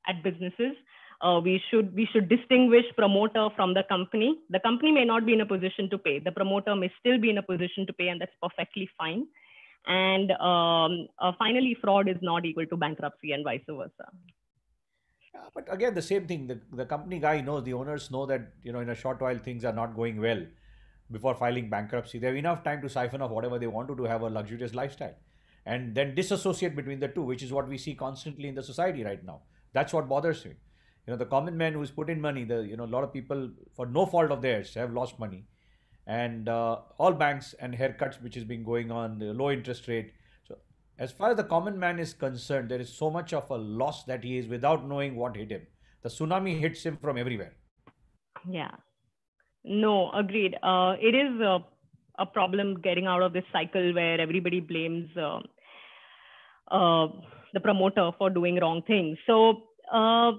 at businesses uh, we should we should distinguish promoter from the company. The company may not be in a position to pay. The promoter may still be in a position to pay, and that's perfectly fine. And um, uh, finally, fraud is not equal to bankruptcy, and vice versa. Yeah, but again, the same thing. The, the company guy knows, the owners know that you know in a short while things are not going well before filing bankruptcy. They have enough time to siphon off whatever they want to to have a luxurious lifestyle, and then disassociate between the two, which is what we see constantly in the society right now. That's what bothers me you know the common man who's put in money the you know a lot of people for no fault of theirs have lost money. And uh, all banks and haircuts which has been going on the low interest rate. So as far as the common man is concerned there is so much of a loss that he is without knowing what hit him. The tsunami hits him from everywhere. Yeah. No agreed. Uh, it is a, a, problem getting out of this cycle where everybody blames uh, uh the promoter for doing wrong things. So uh,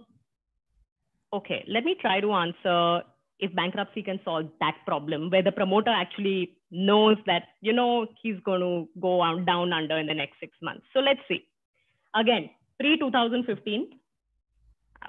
okay, let me try to answer if bankruptcy can solve that problem where the promoter actually knows that, you know, he's going to go down under in the next six months. So let's see. Again, pre 2015,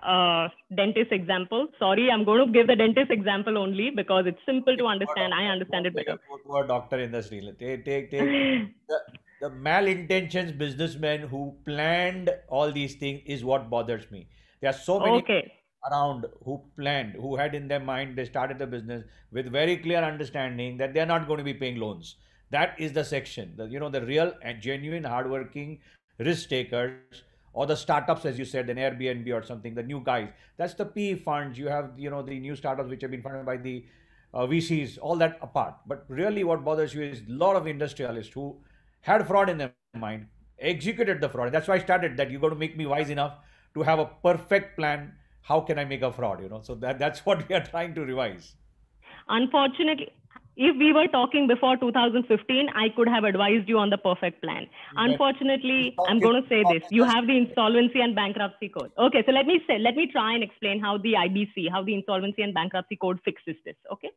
uh, dentist example. Sorry, I'm going to give the dentist example only because it's simple to understand. I understand it better. Go doctor industry. Take, take, take the, the malintentions businessmen who planned all these things is what bothers me. There are so many okay around who planned, who had in their mind they started the business with very clear understanding that they're not going to be paying loans. That is the section. The, you know, the real and genuine hardworking risk takers or the startups, as you said, an Airbnb or something, the new guys. That's the PE funds. You have, you know, the new startups which have been funded by the uh, VCs, all that apart. But really what bothers you is a lot of industrialists who had fraud in their mind, executed the fraud. That's why I started that you got to make me wise enough to have a perfect plan how can I make a fraud? You know, so that that's what we are trying to revise. Unfortunately, if we were talking before 2015, I could have advised you on the perfect plan. Unfortunately, I'm going to say this. You have the insolvency and bankruptcy code. Okay, so let me say, let me try and explain how the IBC, how the insolvency and bankruptcy code fixes this. Okay.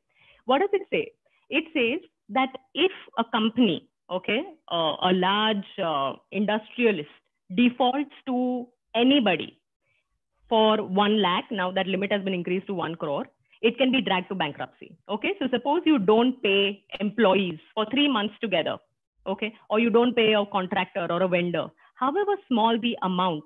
What does it say? It says that if a company, okay, uh, a large uh, industrialist defaults to anybody for 1 lakh, now that limit has been increased to 1 crore, it can be dragged to bankruptcy. Okay, so suppose you don't pay employees for three months together, okay, or you don't pay a contractor or a vendor, however small the amount,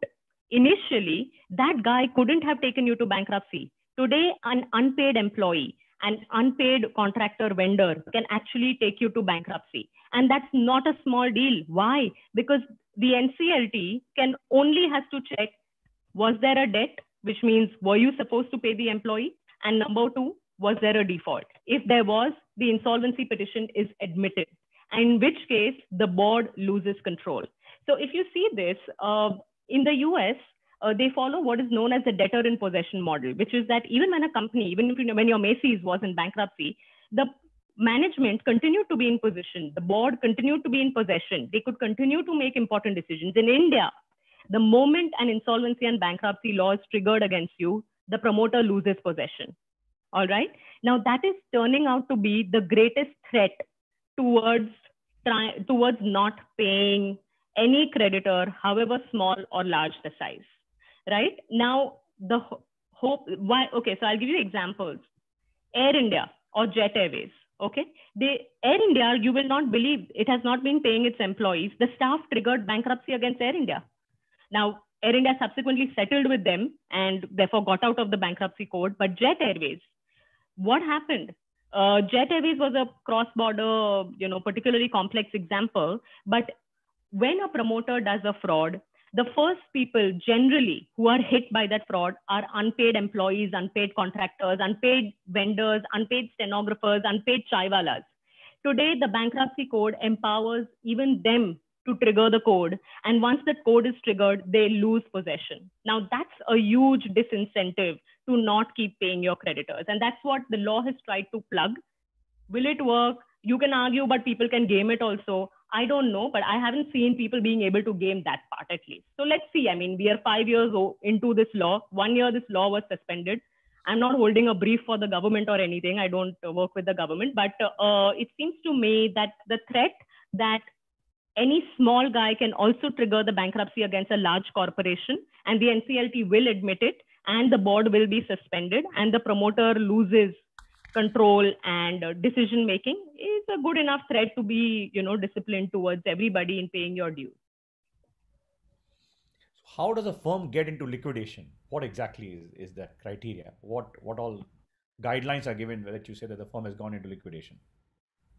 initially that guy couldn't have taken you to bankruptcy. Today, an unpaid employee, an unpaid contractor vendor can actually take you to bankruptcy. And that's not a small deal. Why? Because the NCLT can only has to check was there a debt, which means were you supposed to pay the employee? And number two, was there a default? If there was, the insolvency petition is admitted, and in which case the board loses control. So if you see this, uh, in the US, uh, they follow what is known as the debtor in possession model, which is that even when a company, even you know, when your Macy's was in bankruptcy, the management continued to be in position. The board continued to be in possession. They could continue to make important decisions. In India, the moment an insolvency and bankruptcy law is triggered against you, the promoter loses possession. All right. Now that is turning out to be the greatest threat towards try, towards not paying any creditor, however small or large the size. Right now, the hope. Why? Okay, so I'll give you examples. Air India or Jet Airways. Okay, Air India, you will not believe it has not been paying its employees. The staff triggered bankruptcy against Air India. Now, Air India subsequently settled with them and therefore got out of the bankruptcy code. But Jet Airways, what happened? Uh, Jet Airways was a cross-border, you know, particularly complex example. But when a promoter does a fraud, the first people generally who are hit by that fraud are unpaid employees, unpaid contractors, unpaid vendors, unpaid stenographers, unpaid chaiwalas. Today, the bankruptcy code empowers even them to trigger the code. And once that code is triggered, they lose possession. Now, that's a huge disincentive to not keep paying your creditors. And that's what the law has tried to plug. Will it work? You can argue, but people can game it also. I don't know, but I haven't seen people being able to game that part at least. So let's see. I mean, we are five years into this law. One year this law was suspended. I'm not holding a brief for the government or anything. I don't work with the government, but uh, it seems to me that the threat that any small guy can also trigger the bankruptcy against a large corporation and the NCLT will admit it and the board will be suspended and the promoter loses control and uh, decision making is a good enough threat to be you know disciplined towards everybody in paying your dues. So how does a firm get into liquidation? What exactly is, is the criteria? What what all guidelines are given that you say that the firm has gone into liquidation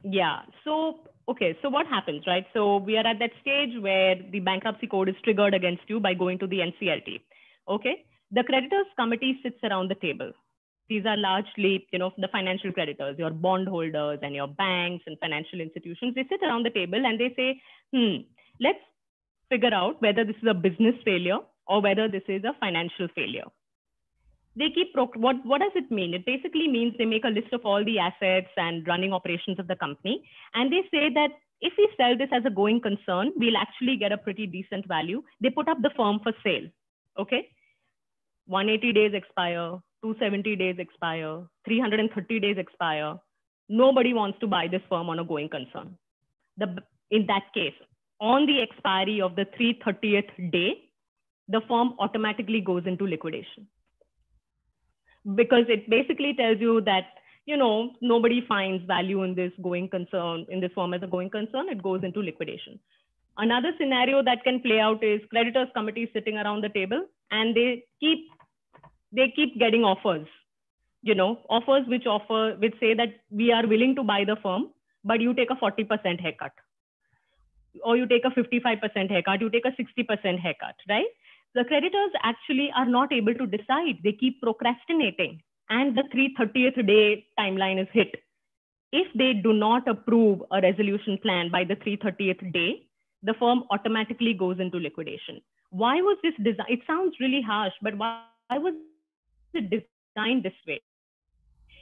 yeah. So, okay. So what happens, right? So we are at that stage where the bankruptcy code is triggered against you by going to the NCLT. Okay. The creditors committee sits around the table. These are largely, you know, the financial creditors, your bondholders and your banks and financial institutions. They sit around the table and they say, hmm, let's figure out whether this is a business failure or whether this is a financial failure they keep what what does it mean? It basically means they make a list of all the assets and running operations of the company and they say that if we sell this as a going concern we'll actually get a pretty decent value. They put up the firm for sale okay? 180 days expire 270 days expire 330 days expire. Nobody wants to buy this firm on a going concern. The in that case on the expiry of the 330th day the firm automatically goes into liquidation because it basically tells you that you know nobody finds value in this going concern in this form as a going concern. It goes into liquidation. Another scenario that can play out is creditors committee sitting around the table and they keep they keep getting offers you know offers which offer which say that we are willing to buy the firm but you take a 40% haircut or you take a 55% haircut you take a 60% haircut right the creditors actually are not able to decide. They keep procrastinating, and the 330th day timeline is hit. If they do not approve a resolution plan by the 330th day, the firm automatically goes into liquidation. Why was this design? It sounds really harsh, but why, why was it designed this way?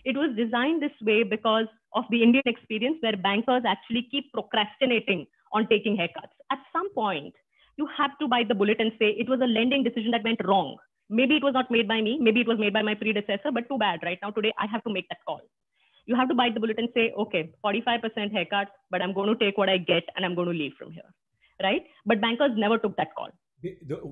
It was designed this way because of the Indian experience where bankers actually keep procrastinating on taking haircuts. At some point, you have to bite the bullet and say it was a lending decision that went wrong. Maybe it was not made by me, maybe it was made by my predecessor, but too bad. Right now, today, I have to make that call. You have to bite the bullet and say, okay, 45% haircut, but I'm going to take what I get and I'm going to leave from here. Right? But bankers never took that call.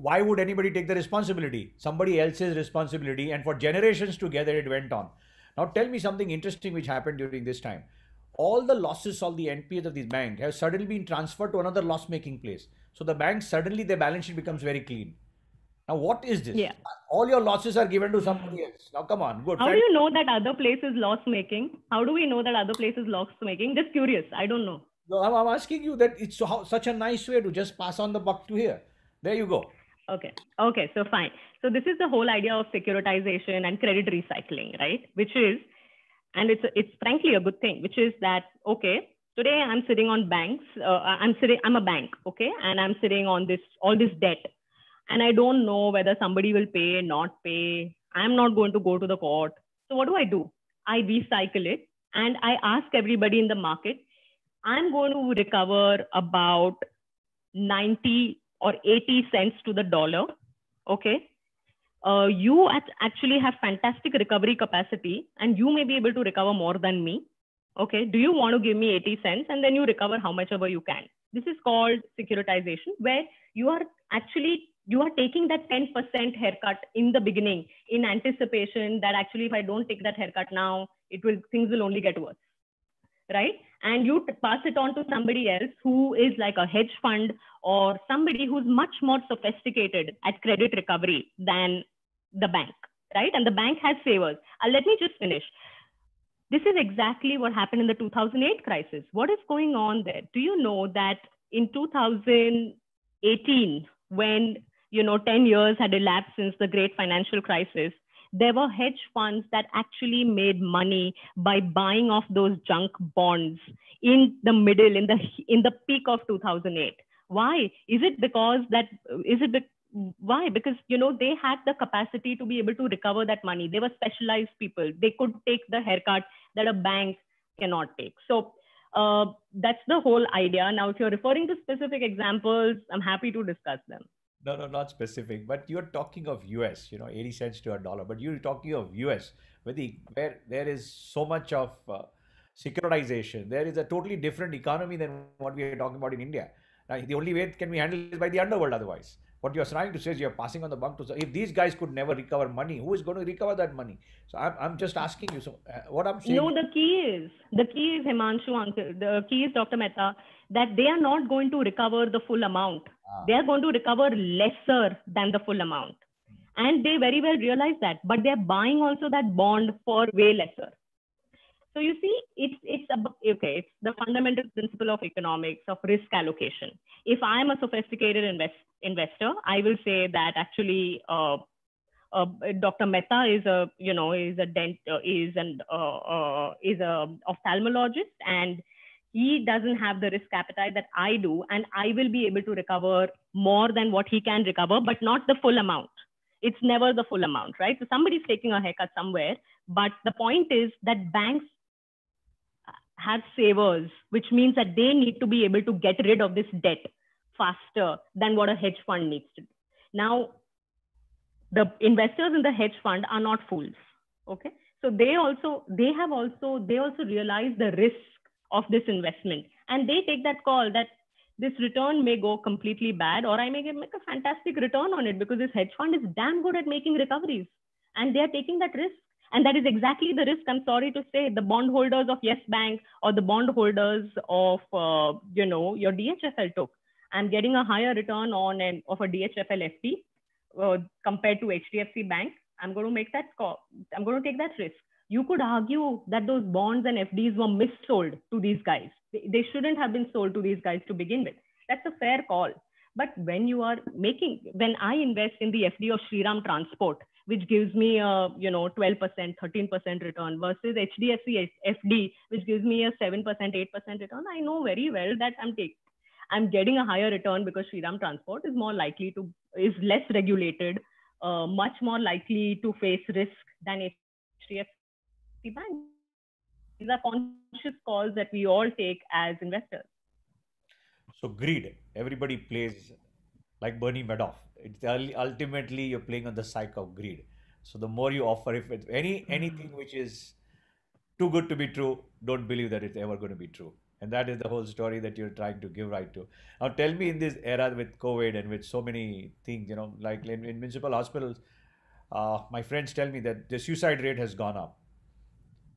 Why would anybody take the responsibility? Somebody else's responsibility. And for generations together, it went on. Now, tell me something interesting which happened during this time. All the losses of the NPAs of these banks have suddenly been transferred to another loss making place. So the bank suddenly their balance sheet becomes very clean. Now, what is this? Yeah. All your losses are given to somebody else. Now, come on, good. How do you know that other place is loss making? How do we know that other place is loss making? Just curious. I don't know. No, I'm, I'm asking you that it's so, how, such a nice way to just pass on the buck to here. There you go. Okay. Okay. So fine. So this is the whole idea of securitization and credit recycling, right? Which is, and it's it's frankly a good thing, which is that okay. Today I'm sitting on banks. Uh, I'm sitting. I'm a bank. Okay, and I'm sitting on this all this debt, and I don't know whether somebody will pay, not pay. I'm not going to go to the court. So what do I do? I recycle it and I ask everybody in the market. I'm going to recover about 90 or 80 cents to the dollar. Okay. Uh, you actually have fantastic recovery capacity and you may be able to recover more than me. Okay. Do you want to give me 80 cents and then you recover how much ever you can? This is called securitization, where you are actually you are taking that 10% haircut in the beginning in anticipation that actually if i don't take that haircut now it will things will only get worse right and you pass it on to somebody else who is like a hedge fund or somebody who's much more sophisticated at credit recovery than the bank, right? And the bank has savers. Uh, let me just finish. This is exactly what happened in the 2008 crisis. What is going on there? Do you know that in 2018, when you know 10 years had elapsed since the great financial crisis, there were hedge funds that actually made money by buying off those junk bonds in the middle in the in the peak of 2008 why is it because that is it why because you know they had the capacity to be able to recover that money they were specialized people they could take the haircut that a bank cannot take so uh, that's the whole idea now if you're referring to specific examples i'm happy to discuss them no, no, not specific. But you're talking of US, you know, 80 cents to a dollar. But you're talking of US, where, the, where there is so much of uh, securitization. There is a totally different economy than what we are talking about in India. Now, the only way it can be handled is by the underworld otherwise. What you're trying to say is you're passing on the buck to. So if these guys could never recover money, who is going to recover that money? So I'm, I'm just asking you. So uh, what I'm saying. No, the key is the key is Himanshu uncle. The key is Dr. Mehta that they are not going to recover the full amount. Ah. They are going to recover lesser than the full amount. And they very well realize that, but they're buying also that bond for way lesser. So you see, it's it's okay. It's the fundamental principle of economics of risk allocation. If I am a sophisticated invest, investor, I will say that actually uh, uh, Dr. Mehta is a you know is a dent uh, is an uh, uh, is a ophthalmologist and he doesn't have the risk appetite that I do, and I will be able to recover more than what he can recover, but not the full amount. It's never the full amount, right? So somebody's taking a haircut somewhere, but the point is that banks have savers, which means that they need to be able to get rid of this debt faster than what a hedge fund needs to do. Now, the investors in the hedge fund are not fools, okay? So they also, they have also, they also realize the risk of this investment. And they take that call that this return may go completely bad or I may make a fantastic return on it because this hedge fund is damn good at making recoveries and they are taking that risk. And that is exactly the risk, I'm sorry to say, the bondholders of Yes Bank or the bondholders of, uh, you know, your DHFL took. I'm getting a higher return on an, of a DHFL FD uh, compared to HDFC Bank. I'm going to make that. I'm going to take that risk you could argue that those bonds and FDs were missold to these guys. They, they shouldn't have been sold to these guys to begin with. That's a fair call. But when you are making, when I invest in the FD of Shriram Transport, which gives me a you know 12%, 13% return versus HDFC FD, which gives me a 7%, 8% return, I know very well that I'm taking I'm getting a higher return because Shriram Transport is more likely to is less regulated, uh, much more likely to face risk than HDFC bank. These are conscious calls that we all take as investors. So greed, everybody plays like Bernie Madoff. It's ultimately you're playing on the psyche of greed. So the more you offer, if it's any anything which is too good to be true, don't believe that it's ever going to be true. And that is the whole story that you're trying to give right to. Now, tell me in this era with COVID and with so many things, you know, like in, in municipal hospitals, uh, my friends tell me that the suicide rate has gone up.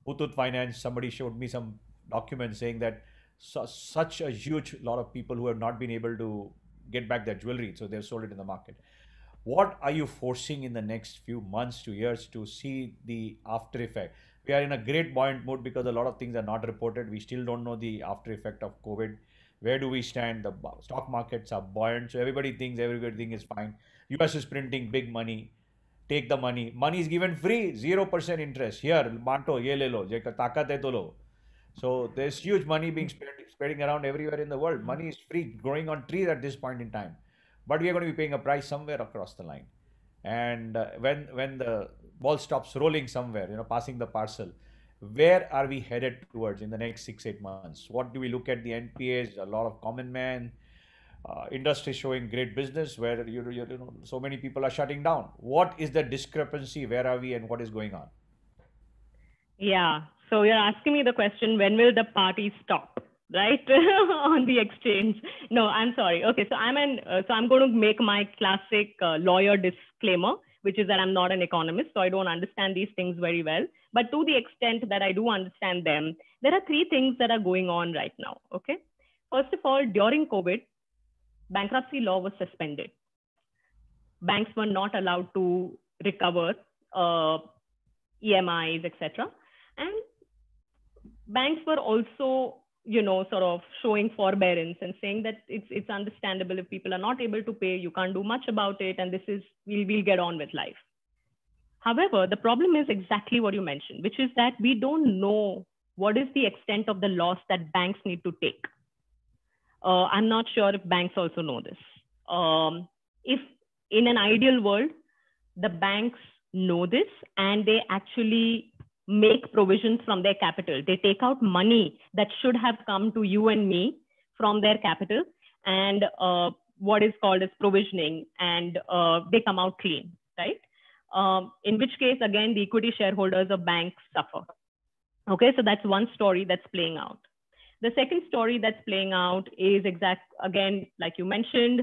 Muthoot Finance, somebody showed me some documents saying that su- such a huge lot of people who have not been able to get back their jewelry, so they've sold it in the market. What are you forcing in the next few months to years to see the after effect? we are in a great buoyant mood because a lot of things are not reported. We still don't know the after effect of COVID. Where do we stand? The stock markets are buoyant, so everybody thinks everything is fine. US is printing big money. Take the money. Money is given free, zero percent interest. Here, manto, ye le lo, takat hai to lo. So there's huge money being spread, spreading around everywhere in the world. Money is free, growing on trees at this point in time. But we are going to be paying a price somewhere across the line. And uh, when when the ball stops rolling somewhere, you know, passing the parcel. Where are we headed towards in the next six, eight months? What do we look at the NPAs? A lot of common man, uh, industry showing great business where you, you, you know so many people are shutting down. What is the discrepancy? Where are we, and what is going on? Yeah. So you're asking me the question: When will the party stop? Right on the exchange. No, I'm sorry. Okay, so I'm an uh, so I'm going to make my classic uh, lawyer disclaimer which is that I'm not an economist, so I don't understand these things very well. But to the extent that I do understand them, there are three things that are going on right now. Okay. First of all, during COVID, bankruptcy law was suspended. Banks were not allowed to recover uh, EMIs, etc. And banks were also you know sort of showing forbearance and saying that it's it's understandable if people are not able to pay you can't do much about it and this is we'll we'll get on with life. However the problem is exactly what you mentioned which is that we don't know what is the extent of the loss that banks need to take. Uh, i'm not sure if banks also know this. Um, if in an ideal world the banks know this and they actually make provisions from their capital. They take out money that should have come to you and me from their capital and uh, what is called as provisioning, and uh, they come out clean, right? Um, in which case, again, the equity shareholders of banks suffer. Okay, so that's one story that's playing out. The second story that's playing out is exact, again, like you mentioned,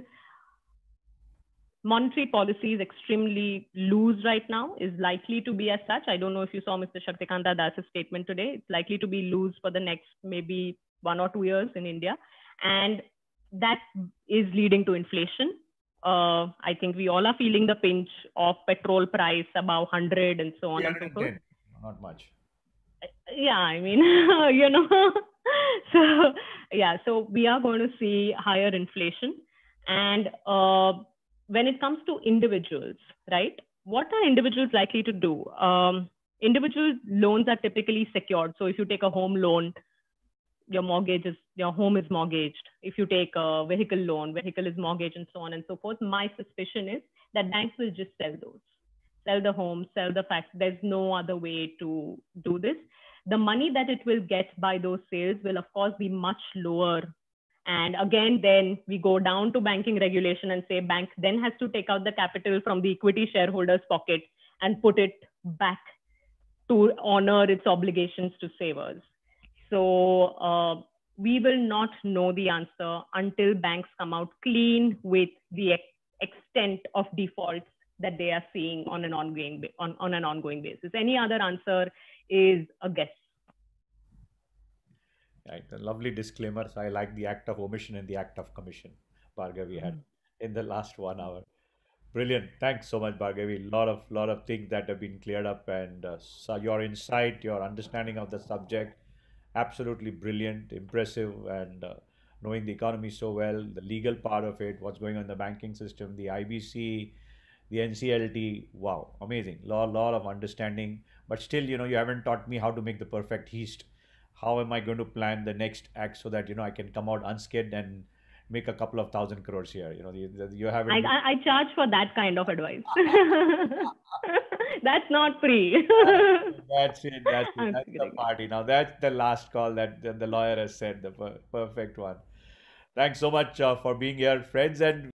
monetary policy is extremely loose right now, is likely to be as such. I don't know if you saw Mr. Shaktikanta Das's statement today. It's likely to be loose for the next maybe one or two years in India. And that is leading to inflation. Uh, I think we all are feeling the pinch of petrol price above 100 and so on and so forth. Not much. Yeah, I mean, you know, so yeah, so we are going to see higher inflation. And uh, when it comes to individuals, right? What are individuals likely to do? Um, individual loans are typically secured. So if you take a home loan, your mortgage is your home is mortgaged. If you take a vehicle loan, vehicle is mortgaged, and so on and so forth. My suspicion is that banks will just sell those, sell the home, sell the fact. There's no other way to do this. The money that it will get by those sales will, of course, be much lower and again, then we go down to banking regulation and say bank then has to take out the capital from the equity shareholders' pocket and put it back to honor its obligations to savers. So uh, we will not know the answer until banks come out clean with the ex- extent of defaults that they are seeing on an ongoing on, on an ongoing basis. Any other answer is a guess. Right. A lovely disclaimer. So I like the act of omission and the act of commission, Bhargavi had mm-hmm. in the last one hour. Brilliant. Thanks so much, Bhargavi. Lot of lot of things that have been cleared up, and uh, so your insight, your understanding of the subject, absolutely brilliant, impressive, and uh, knowing the economy so well, the legal part of it, what's going on in the banking system, the IBC, the NCLT. Wow, amazing. Lot lot of understanding, but still, you know, you haven't taught me how to make the perfect yeast how am I going to plan the next act so that you know I can come out unscathed and make a couple of thousand crores here. You know, you, you have. I, I, charge for that kind of advice. That's not free. that's it. That's it. That's the party. Now that's the last call that the, the lawyer has said, the per- perfect one. Thanks so much uh, for being here, friends, and